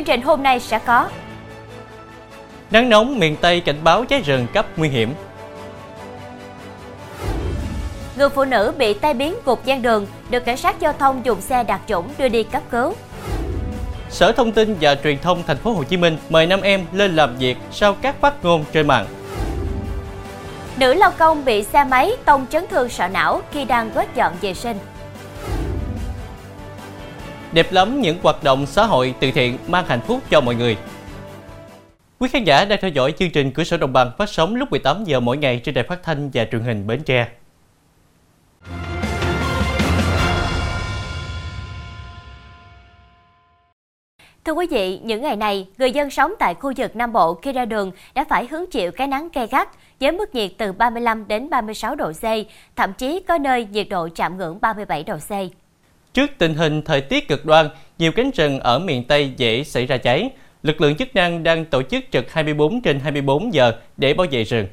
Chương trình hôm nay sẽ có Nắng nóng miền Tây cảnh báo cháy rừng cấp nguy hiểm. Người phụ nữ bị tai biến gục gian đường được cảnh sát giao thông dùng xe đặc chủng đưa đi cấp cứu. Sở Thông tin và Truyền thông Thành phố Hồ Chí Minh mời năm em lên làm việc sau các phát ngôn trên mạng. Nữ lao công bị xe máy tông chấn thương sọ não khi đang quét dọn vệ sinh. Đẹp lắm những hoạt động xã hội từ thiện mang hạnh phúc cho mọi người. Quý khán giả đang theo dõi chương trình Cửa sổ Đồng bằng phát sóng lúc 18 giờ mỗi ngày trên đài phát thanh và truyền hình Bến Tre. Thưa quý vị, những ngày này, người dân sống tại khu vực Nam Bộ khi ra đường đã phải hứng chịu cái nắng gay gắt với mức nhiệt từ 35 đến 36 độ C, thậm chí có nơi nhiệt độ chạm ngưỡng 37 độ C. Trước tình hình thời tiết cực đoan, nhiều cánh rừng ở miền Tây dễ xảy ra cháy. Lực lượng chức năng đang tổ chức trực 24 trên 24 giờ để bảo vệ rừng.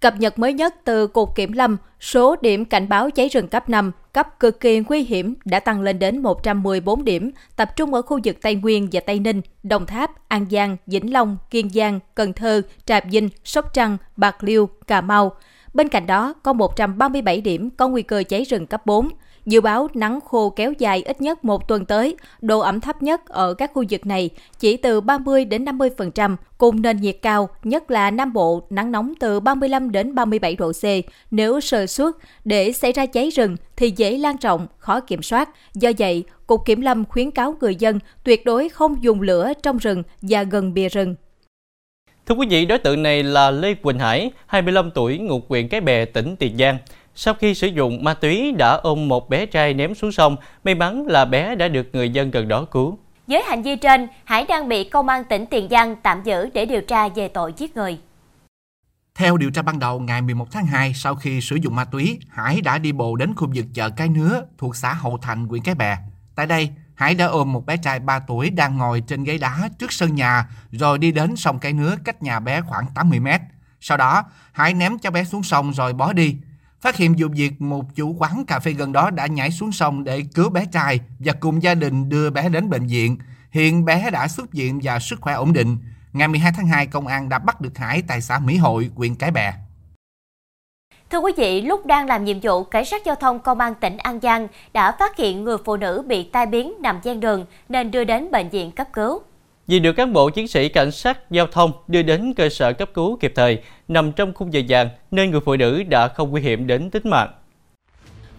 Cập nhật mới nhất từ Cục Kiểm lâm, số điểm cảnh báo cháy rừng cấp 5, cấp cực kỳ nguy hiểm đã tăng lên đến 114 điểm, tập trung ở khu vực Tây Nguyên và Tây Ninh, Đồng Tháp, An Giang, Vĩnh Long, Kiên Giang, Cần Thơ, Trà Vinh, Sóc Trăng, Bạc Liêu, Cà Mau. Bên cạnh đó, có 137 điểm có nguy cơ cháy rừng cấp 4. Dự báo nắng khô kéo dài ít nhất một tuần tới, độ ẩm thấp nhất ở các khu vực này chỉ từ 30 đến 50%, cùng nền nhiệt cao, nhất là Nam Bộ, nắng nóng từ 35 đến 37 độ C. Nếu sơ suất để xảy ra cháy rừng thì dễ lan rộng, khó kiểm soát. Do vậy, Cục Kiểm lâm khuyến cáo người dân tuyệt đối không dùng lửa trong rừng và gần bìa rừng. Thưa quý vị, đối tượng này là Lê Quỳnh Hải, 25 tuổi, ngụ huyện Cái Bè, tỉnh Tiền Giang. Sau khi sử dụng ma túy đã ôm một bé trai ném xuống sông, may mắn là bé đã được người dân gần đó cứu. Với hành vi trên, Hải đang bị công an tỉnh Tiền Giang tạm giữ để điều tra về tội giết người. Theo điều tra ban đầu, ngày 11 tháng 2, sau khi sử dụng ma túy, Hải đã đi bộ đến khu vực chợ Cái Nứa thuộc xã Hậu Thành, huyện Cái Bè. Tại đây, Hải đã ôm một bé trai 3 tuổi đang ngồi trên ghế đá trước sân nhà rồi đi đến sông Cái Nứa cách nhà bé khoảng 80 mét. Sau đó, Hải ném cháu bé xuống sông rồi bỏ đi. Phát hiện vụ việc, một chủ quán cà phê gần đó đã nhảy xuống sông để cứu bé trai và cùng gia đình đưa bé đến bệnh viện. Hiện bé đã xuất viện và sức khỏe ổn định. Ngày 12 tháng 2, công an đã bắt được Hải tại xã Mỹ Hội, huyện Cái Bè. Thưa quý vị, lúc đang làm nhiệm vụ, cảnh sát giao thông công an tỉnh An Giang đã phát hiện người phụ nữ bị tai biến nằm gian đường nên đưa đến bệnh viện cấp cứu. Vì được cán bộ chiến sĩ cảnh sát giao thông đưa đến cơ sở cấp cứu kịp thời, nằm trong khung giờ vàng nên người phụ nữ đã không nguy hiểm đến tính mạng.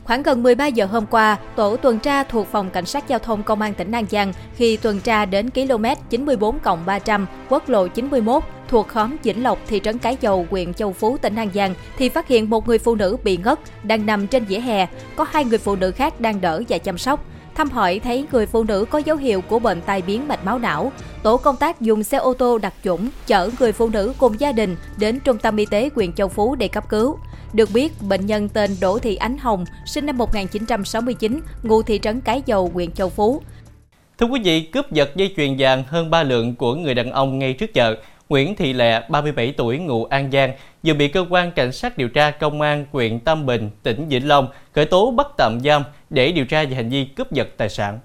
Khoảng gần 13 giờ hôm qua, tổ tuần tra thuộc phòng cảnh sát giao thông công an tỉnh An Giang khi tuần tra đến km 94 300 quốc lộ 91 thuộc khóm Vĩnh Lộc, thị trấn Cái Dầu, huyện Châu Phú, tỉnh An Giang thì phát hiện một người phụ nữ bị ngất đang nằm trên vỉa hè, có hai người phụ nữ khác đang đỡ và chăm sóc. Thăm hỏi thấy người phụ nữ có dấu hiệu của bệnh tai biến mạch máu não. Tổ công tác dùng xe ô tô đặc chủng chở người phụ nữ cùng gia đình đến trung tâm y tế huyện Châu Phú để cấp cứu. Được biết, bệnh nhân tên Đỗ Thị Ánh Hồng, sinh năm 1969, ngụ thị trấn Cái Dầu, huyện Châu Phú. Thưa quý vị, cướp giật dây chuyền vàng hơn 3 lượng của người đàn ông ngay trước chợ. Nguyễn Thị Lẹ, 37 tuổi, ngụ An Giang, vừa bị cơ quan cảnh sát điều tra công an huyện Tam Bình, tỉnh Vĩnh Long khởi tố bắt tạm giam để điều tra về hành vi cướp giật tài sản.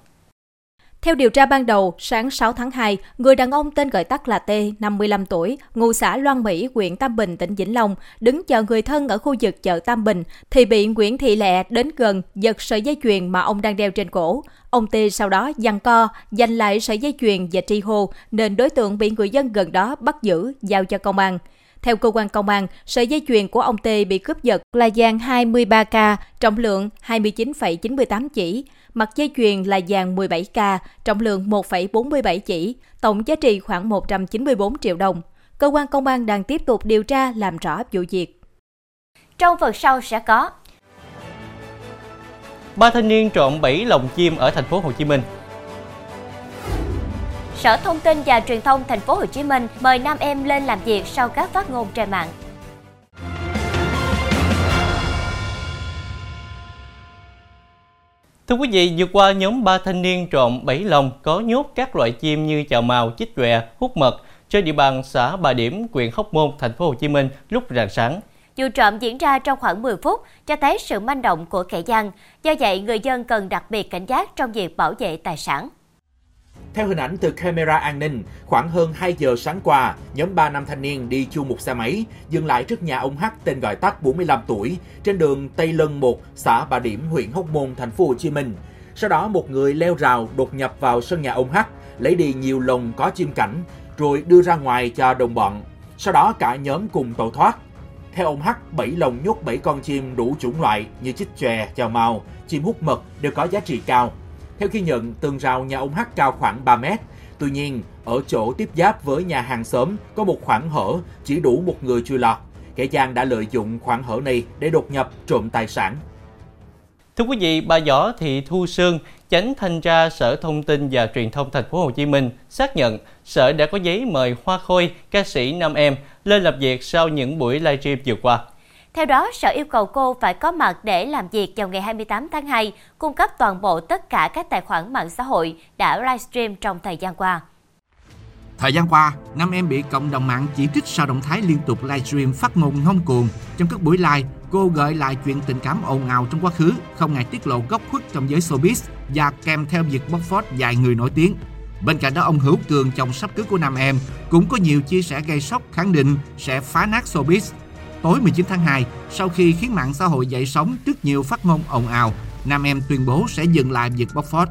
Theo điều tra ban đầu, sáng 6 tháng 2, người đàn ông tên gọi tắt là T, 55 tuổi, ngụ xã Loan Mỹ, huyện Tam Bình, tỉnh Vĩnh Long, đứng chờ người thân ở khu vực chợ Tam Bình, thì bị Nguyễn Thị Lẹ đến gần giật sợi dây chuyền mà ông đang đeo trên cổ. Ông T sau đó giằng co, giành lại sợi dây chuyền và tri hô, nên đối tượng bị người dân gần đó bắt giữ, giao cho công an. Theo cơ quan công an, sợi dây chuyền của ông T bị cướp giật là vàng 23K, trọng lượng 29,98 chỉ. Mặt dây chuyền là vàng 17K, trọng lượng 1,47 chỉ, tổng giá trị khoảng 194 triệu đồng. Cơ quan công an đang tiếp tục điều tra làm rõ vụ việc. Trong phần sau sẽ có Ba thanh niên trộm 7 lồng chim ở thành phố Hồ Chí Minh. Sở Thông tin và Truyền thông thành phố Hồ Chí Minh mời nam em lên làm việc sau các phát ngôn trên mạng. Thưa quý vị, vừa qua nhóm 3 thanh niên trộm 7 lồng có nhốt các loại chim như chào mào, chích chòe, hút mật trên địa bàn xã Bà Điểm, huyện Hóc Môn, thành phố Hồ Chí Minh lúc rạng sáng. Vụ trộm diễn ra trong khoảng 10 phút, cho thấy sự manh động của kẻ gian. Do vậy, người dân cần đặc biệt cảnh giác trong việc bảo vệ tài sản. Theo hình ảnh từ camera an ninh, khoảng hơn 2 giờ sáng qua, nhóm 3 nam thanh niên đi chung một xe máy, dừng lại trước nhà ông H tên gọi tắt 45 tuổi, trên đường Tây Lân 1, xã Bà Điểm, huyện Hóc Môn, thành phố Hồ Chí Minh. Sau đó một người leo rào đột nhập vào sân nhà ông H, lấy đi nhiều lồng có chim cảnh, rồi đưa ra ngoài cho đồng bọn. Sau đó cả nhóm cùng tẩu thoát. Theo ông H, 7 lồng nhốt 7 con chim đủ chủng loại như chích chòe, chào màu, chim hút mật đều có giá trị cao. Theo ghi nhận, tường rào nhà ông H cao khoảng 3 mét. Tuy nhiên, ở chỗ tiếp giáp với nhà hàng xóm có một khoảng hở chỉ đủ một người chui lọt. Kẻ gian đã lợi dụng khoảng hở này để đột nhập trộm tài sản. Thưa quý vị, bà Võ Thị Thu Sương, chánh thanh tra Sở Thông tin và Truyền thông Thành phố Hồ Chí Minh xác nhận Sở đã có giấy mời Hoa Khôi, ca sĩ Nam Em lên làm việc sau những buổi livestream vừa qua. Theo đó, Sở yêu cầu cô phải có mặt để làm việc vào ngày 28 tháng 2, cung cấp toàn bộ tất cả các tài khoản mạng xã hội đã livestream trong thời gian qua. Thời gian qua, Nam Em bị cộng đồng mạng chỉ trích sau động thái liên tục livestream phát ngôn ngông cuồng. Trong các buổi live, cô gợi lại chuyện tình cảm ồn ào trong quá khứ, không ngại tiết lộ góc khuất trong giới showbiz và kèm theo việc bóc phốt vài người nổi tiếng. Bên cạnh đó, ông Hữu Cường, chồng sắp cưới của Nam Em, cũng có nhiều chia sẻ gây sốc khẳng định sẽ phá nát showbiz. Tối 19 tháng 2, sau khi khiến mạng xã hội dậy sóng trước nhiều phát ngôn ồn ào, Nam Em tuyên bố sẽ dừng lại việc bóc phốt.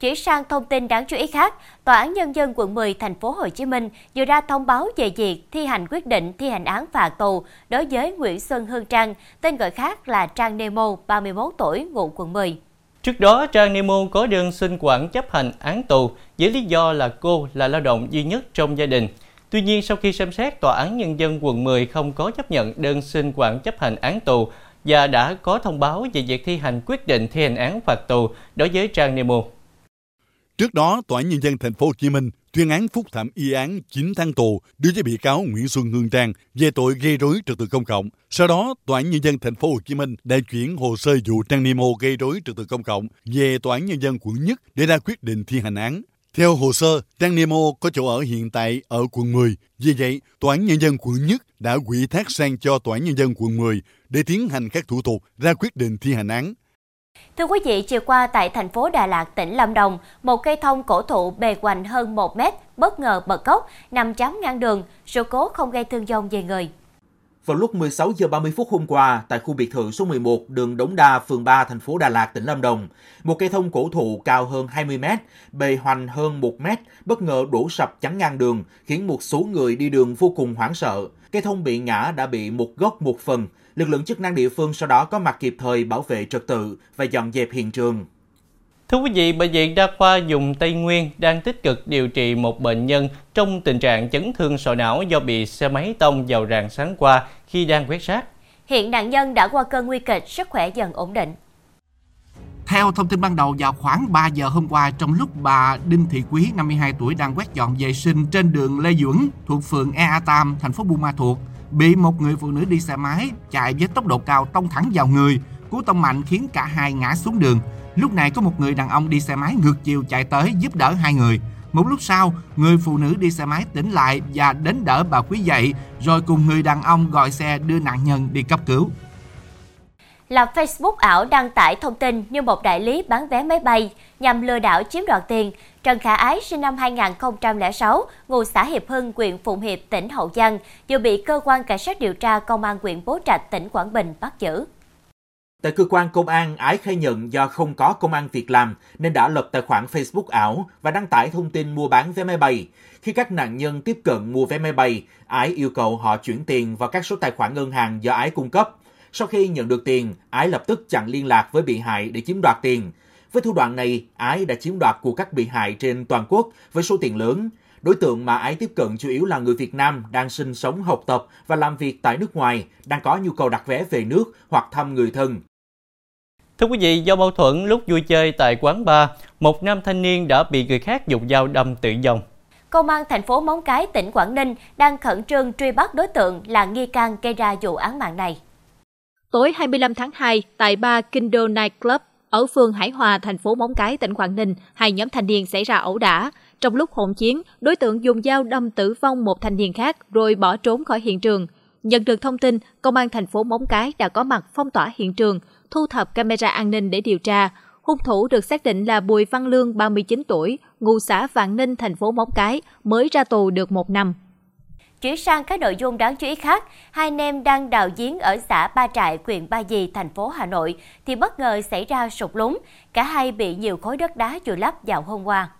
Chuyển sang thông tin đáng chú ý khác, Tòa án Nhân dân quận 10 thành phố Hồ Chí Minh vừa ra thông báo về việc thi hành quyết định thi hành án phạt tù đối với Nguyễn Xuân Hương Trang, tên gọi khác là Trang Nemo, 31 tuổi, ngụ quận 10. Trước đó, Trang Nemo có đơn xin quản chấp hành án tù với lý do là cô là lao động duy nhất trong gia đình. Tuy nhiên, sau khi xem xét, Tòa án Nhân dân quận 10 không có chấp nhận đơn xin quản chấp hành án tù và đã có thông báo về việc thi hành quyết định thi hành án phạt tù đối với Trang Nemo. Trước đó, Tòa án Nhân dân thành phố Hồ Chí Minh tuyên án phúc thẩm y án 9 tháng tù đối với bị cáo Nguyễn Xuân Hương Trang về tội gây rối trật tự công cộng. Sau đó, Tòa án Nhân dân thành phố Hồ Chí Minh đã chuyển hồ sơ vụ Trang Nemo gây rối trật tự công cộng về Tòa án Nhân dân quận Nhất để ra quyết định thi hành án. Theo hồ sơ, Trang Nemo có chỗ ở hiện tại ở quận 10. Vì vậy, Tòa án Nhân dân quận Nhất đã quỷ thác sang cho Tòa án Nhân dân quận 10 để tiến hành các thủ tục ra quyết định thi hành án. Thưa quý vị, chiều qua tại thành phố Đà Lạt, tỉnh Lâm Đồng, một cây thông cổ thụ bề hoành hơn 1 mét bất ngờ bật gốc, nằm chắn ngang đường, sự cố không gây thương vong về người. Vào lúc 16 giờ 30 phút hôm qua, tại khu biệt thự số 11 đường Đống Đa, phường 3, thành phố Đà Lạt, tỉnh Lâm Đồng, một cây thông cổ thụ cao hơn 20 mét, bề hoành hơn 1 mét, bất ngờ đổ sập chắn ngang đường, khiến một số người đi đường vô cùng hoảng sợ. Cây thông bị ngã đã bị một gốc một phần. Lực lượng chức năng địa phương sau đó có mặt kịp thời bảo vệ trật tự và dọn dẹp hiện trường. Thưa quý vị, Bệnh viện Đa khoa dùng Tây Nguyên đang tích cực điều trị một bệnh nhân trong tình trạng chấn thương sọ não do bị xe máy tông vào rạng sáng qua khi đang quét rác. Hiện nạn nhân đã qua cơn nguy kịch, sức khỏe dần ổn định. Theo thông tin ban đầu, vào khoảng 3 giờ hôm qua, trong lúc bà Đinh Thị Quý, 52 tuổi, đang quét dọn vệ sinh trên đường Lê Duẩn thuộc phường Ea Tam, thành phố Buôn Ma Thuột, bị một người phụ nữ đi xe máy chạy với tốc độ cao tông thẳng vào người, cú tông mạnh khiến cả hai ngã xuống đường. Lúc này có một người đàn ông đi xe máy ngược chiều chạy tới giúp đỡ hai người. Một lúc sau, người phụ nữ đi xe máy tỉnh lại và đến đỡ bà Quý dậy, rồi cùng người đàn ông gọi xe đưa nạn nhân đi cấp cứu. là Facebook ảo đăng tải thông tin như một đại lý bán vé máy bay nhằm lừa đảo chiếm đoạt tiền. Trần Khả Ái sinh năm 2006, ngụ xã Hiệp Hưng, huyện Phụng Hiệp, tỉnh Hậu Giang, vừa bị cơ quan cảnh sát điều tra công an huyện Bố Trạch, tỉnh Quảng Bình bắt giữ. Tại cơ quan công an, Ái khai nhận do không có công an việc làm nên đã lập tài khoản Facebook ảo và đăng tải thông tin mua bán vé máy bay. Khi các nạn nhân tiếp cận mua vé máy bay, Ái yêu cầu họ chuyển tiền vào các số tài khoản ngân hàng do Ái cung cấp. Sau khi nhận được tiền, Ái lập tức chặn liên lạc với bị hại để chiếm đoạt tiền. Với thủ đoạn này, Ái đã chiếm đoạt của các bị hại trên toàn quốc với số tiền lớn. Đối tượng mà Ái tiếp cận chủ yếu là người Việt Nam đang sinh sống, học tập và làm việc tại nước ngoài, đang có nhu cầu đặt vé về nước hoặc thăm người thân. Thưa quý vị, do mâu thuẫn lúc vui chơi tại quán bar, một nam thanh niên đã bị người khác dùng dao đâm tử vong. Công an thành phố Móng Cái, tỉnh Quảng Ninh đang khẩn trương truy bắt đối tượng là nghi can gây ra vụ án mạng này. Tối 25 tháng 2, tại bar Kindo Night Club ở phường Hải Hòa, thành phố Móng Cái, tỉnh Quảng Ninh, hai nhóm thanh niên xảy ra ẩu đả. Trong lúc hỗn chiến, đối tượng dùng dao đâm tử vong một thanh niên khác rồi bỏ trốn khỏi hiện trường. Nhận được thông tin, công an thành phố Móng Cái đã có mặt phong tỏa hiện trường, thu thập camera an ninh để điều tra. Hung thủ được xác định là Bùi Văn Lương, 39 tuổi, ngụ xã Vạn Ninh, thành phố Móng Cái, mới ra tù được một năm. Chuyển sang các nội dung đáng chú ý khác, hai anh em đang đào giếng ở xã Ba Trại, huyện Ba Vì, thành phố Hà Nội thì bất ngờ xảy ra sụt lún. Cả hai bị nhiều khối đất đá vùi lấp vào hôm qua.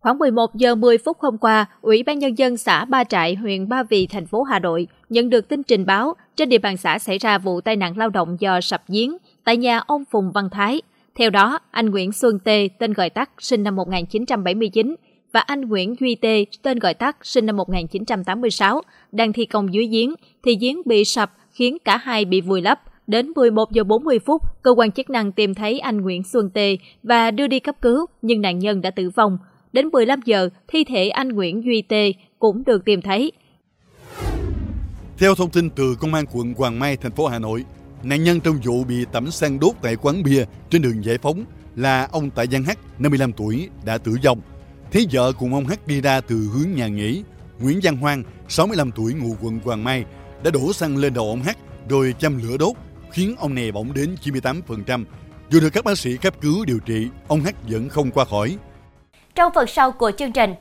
Khoảng 11 giờ 10 phút hôm qua, Ủy ban Nhân dân xã Ba Trại, huyện Ba Vì, thành phố Hà Nội nhận được tin trình báo trên địa bàn xã xảy ra vụ tai nạn lao động do sập giếng tại nhà ông Phùng Văn Thái. Theo đó, anh Nguyễn Xuân Tê, tên gọi tắt, sinh năm 1979, và anh Nguyễn Duy Tê, tên gọi tắt, sinh năm 1986, đang thi công dưới giếng, thì giếng bị sập khiến cả hai bị vùi lấp. Đến 11 giờ 40 phút, cơ quan chức năng tìm thấy anh Nguyễn Xuân Tê và đưa đi cấp cứu, nhưng nạn nhân đã tử vong. Đến 15 giờ, thi thể anh Nguyễn Duy Tê cũng được tìm thấy. Theo thông tin từ Công an quận Hoàng Mai, thành phố Hà Nội, nạn nhân trong vụ bị tẩm xăng đốt tại quán bia trên đường Giải Phóng là ông Tạ Giang Hắc, 55 tuổi, đã tử vong. Thấy vợ cùng ông Hắc đi ra từ hướng nhà nghỉ, Nguyễn Văn Hoang, 65 tuổi ngụ quận Hoàng Mai, đã đổ xăng lên đầu ông Hắc rồi châm lửa đốt, khiến ông này bỏng đến 98%. Dù được các bác sĩ cấp cứu điều trị, ông Hắc vẫn không qua khỏi. Trong phần sau của chương trình,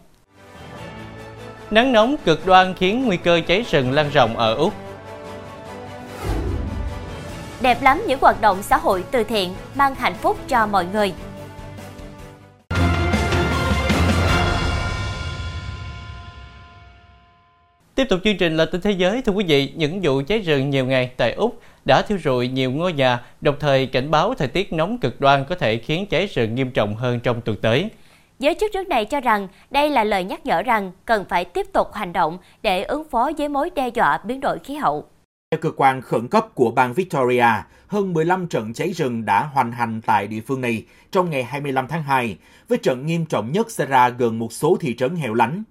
Nắng nóng cực đoan khiến nguy cơ cháy rừng lan rộng ở Úc. Đẹp lắm những hoạt động xã hội từ thiện mang hạnh phúc cho mọi người. Tiếp tục chương trình là tin thế giới thưa quý vị, những vụ cháy rừng nhiều ngày tại Úc đã thiêu rụi nhiều ngôi nhà, đồng thời cảnh báo thời tiết nóng cực đoan có thể khiến cháy rừng nghiêm trọng hơn trong tuần tới. Giới chức nước này cho rằng đây là lời nhắc nhở rằng cần phải tiếp tục hành động để ứng phó với mối đe dọa biến đổi khí hậu. Theo cơ quan khẩn cấp của bang Victoria, hơn 15 trận cháy rừng đã hoành hành tại địa phương này trong ngày 25 tháng 2, với trận nghiêm trọng nhất xảy ra gần một số thị trấn hẻo lánh.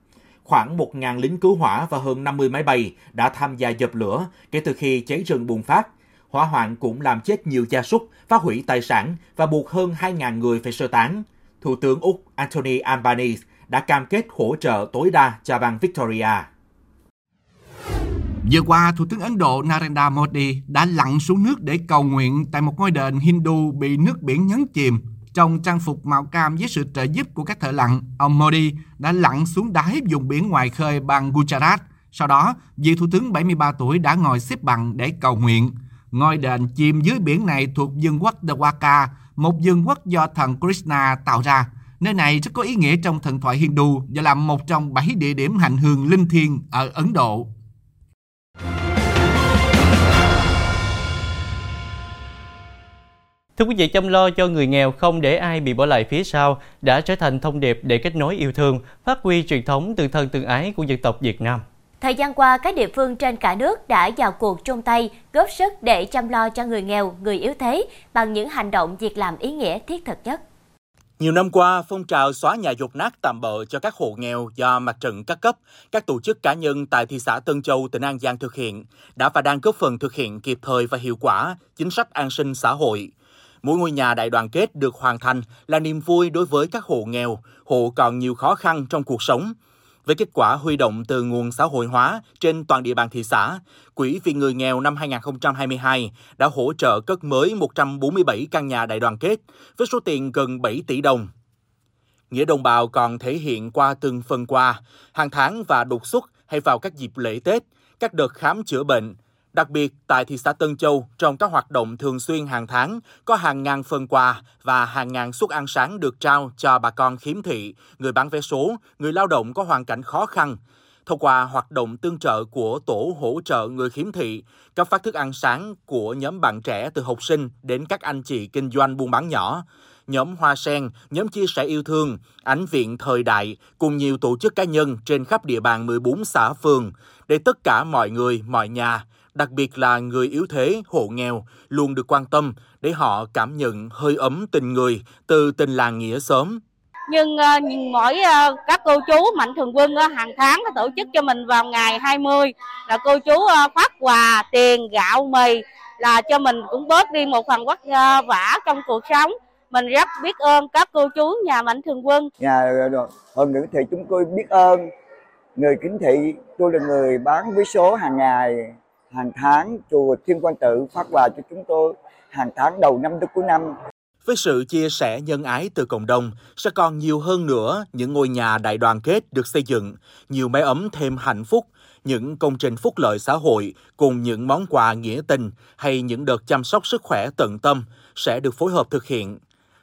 Khoảng 1.000 lính cứu hỏa và hơn 50 máy bay đã tham gia dập lửa kể từ khi cháy rừng bùng phát. Hỏa hoạn cũng làm chết nhiều gia súc, phá hủy tài sản và buộc hơn 2.000 người phải sơ tán. Thủ tướng Úc Anthony Albanese đã cam kết hỗ trợ tối đa cho bang Victoria. Vừa qua, Thủ tướng Ấn Độ Narendra Modi đã lặn xuống nước để cầu nguyện tại một ngôi đền Hindu bị nước biển nhấn chìm. Trong trang phục màu cam với sự trợ giúp của các thợ lặn, ông Modi đã lặn xuống đáy vùng biển ngoài khơi bang Gujarat. Sau đó, vị thủ tướng 73 tuổi đã ngồi xếp bằng để cầu nguyện. Ngôi đền chìm dưới biển này thuộc vương quốc Dwaka, một vương quốc do thần Krishna tạo ra. Nơi này rất có ý nghĩa trong thần thoại Hindu và là một trong bảy địa điểm hành hương linh thiêng ở Ấn Độ. Thưa quý vị, chăm lo cho người nghèo không để ai bị bỏ lại phía sau đã trở thành thông điệp để kết nối yêu thương, phát huy truyền thống tương thân tương ái của dân tộc Việt Nam. Thời gian qua, các địa phương trên cả nước đã vào cuộc chung tay, góp sức để chăm lo cho người nghèo, người yếu thế bằng những hành động việc làm ý nghĩa thiết thực nhất. Nhiều năm qua, phong trào xóa nhà dột nát tạm bợ cho các hộ nghèo do mặt trận các cấp, các tổ chức cá nhân tại thị xã Tân Châu, tỉnh An Giang thực hiện đã và đang góp phần thực hiện kịp thời và hiệu quả chính sách an sinh xã hội. Mỗi ngôi nhà đại đoàn kết được hoàn thành là niềm vui đối với các hộ nghèo, hộ còn nhiều khó khăn trong cuộc sống. Với kết quả huy động từ nguồn xã hội hóa trên toàn địa bàn thị xã, Quỹ vì người nghèo năm 2022 đã hỗ trợ cất mới 147 căn nhà đại đoàn kết với số tiền gần 7 tỷ đồng. Nghĩa đồng bào còn thể hiện qua từng phần quà, hàng tháng và đột xuất hay vào các dịp lễ Tết, các đợt khám chữa bệnh, Đặc biệt, tại thị xã Tân Châu, trong các hoạt động thường xuyên hàng tháng, có hàng ngàn phần quà và hàng ngàn suất ăn sáng được trao cho bà con khiếm thị, người bán vé số, người lao động có hoàn cảnh khó khăn. Thông qua hoạt động tương trợ của Tổ hỗ trợ người khiếm thị, cấp phát thức ăn sáng của nhóm bạn trẻ từ học sinh đến các anh chị kinh doanh buôn bán nhỏ, nhóm Hoa Sen, nhóm chia sẻ yêu thương, ánh viện thời đại cùng nhiều tổ chức cá nhân trên khắp địa bàn 14 xã phường để tất cả mọi người, mọi nhà đặc biệt là người yếu thế, hộ nghèo, luôn được quan tâm để họ cảm nhận hơi ấm tình người từ tình làng nghĩa sớm. Nhưng uh, mỗi uh, các cô chú mạnh thường quân uh, hàng tháng tổ chức cho mình vào ngày 20 là cô chú uh, phát quà tiền gạo mì là cho mình cũng bớt đi một phần vất uh, vả trong cuộc sống. Mình rất biết ơn các cô chú nhà mạnh thường quân. Nhà hơn nữa thì chúng tôi biết ơn người kính thị. Tôi là người bán vé số hàng ngày hàng tháng chùa Thiên Quan Tự phát quà cho chúng tôi hàng tháng đầu năm tới cuối năm. Với sự chia sẻ nhân ái từ cộng đồng, sẽ còn nhiều hơn nữa những ngôi nhà đại đoàn kết được xây dựng, nhiều mái ấm thêm hạnh phúc, những công trình phúc lợi xã hội cùng những món quà nghĩa tình hay những đợt chăm sóc sức khỏe tận tâm sẽ được phối hợp thực hiện.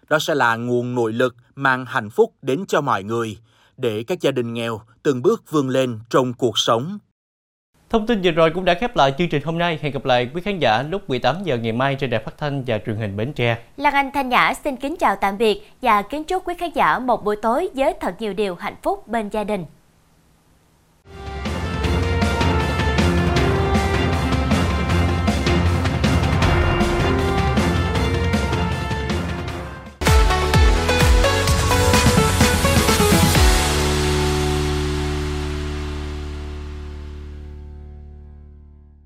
Đó sẽ là nguồn nội lực mang hạnh phúc đến cho mọi người, để các gia đình nghèo từng bước vươn lên trong cuộc sống. Thông tin vừa rồi cũng đã khép lại chương trình hôm nay. Hẹn gặp lại quý khán giả lúc 18 giờ ngày mai trên đài phát thanh và truyền hình Bến Tre. Lan Anh Thanh Nhã xin kính chào tạm biệt và kính chúc quý khán giả một buổi tối với thật nhiều điều hạnh phúc bên gia đình.